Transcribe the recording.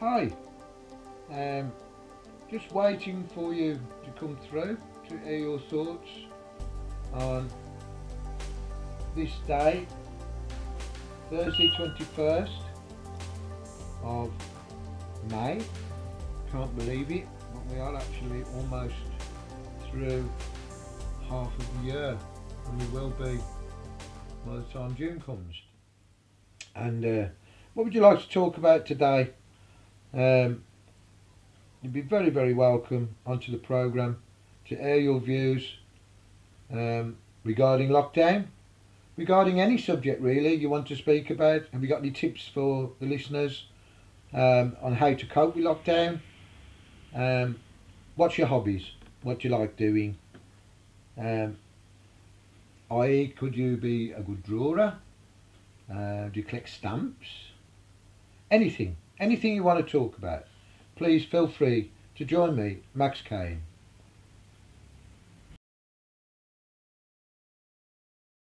Hi. Um, just waiting for you to come through to hear your thoughts on this day, Thursday 21st of May. Can't believe it, but we are actually almost through half of the year, and we will be by the time June comes. And uh, what would you like to talk about today? Um, you'd be very, very welcome onto the programme to air your views um, regarding lockdown, regarding any subject really you want to speak about. Have you got any tips for the listeners um, on how to cope with lockdown? Um, what's your hobbies? What do you like doing? Um, i.e., could you be a good drawer? Uh, do you collect stamps? Anything, anything you want to talk about, please feel free to join me, Max Kane.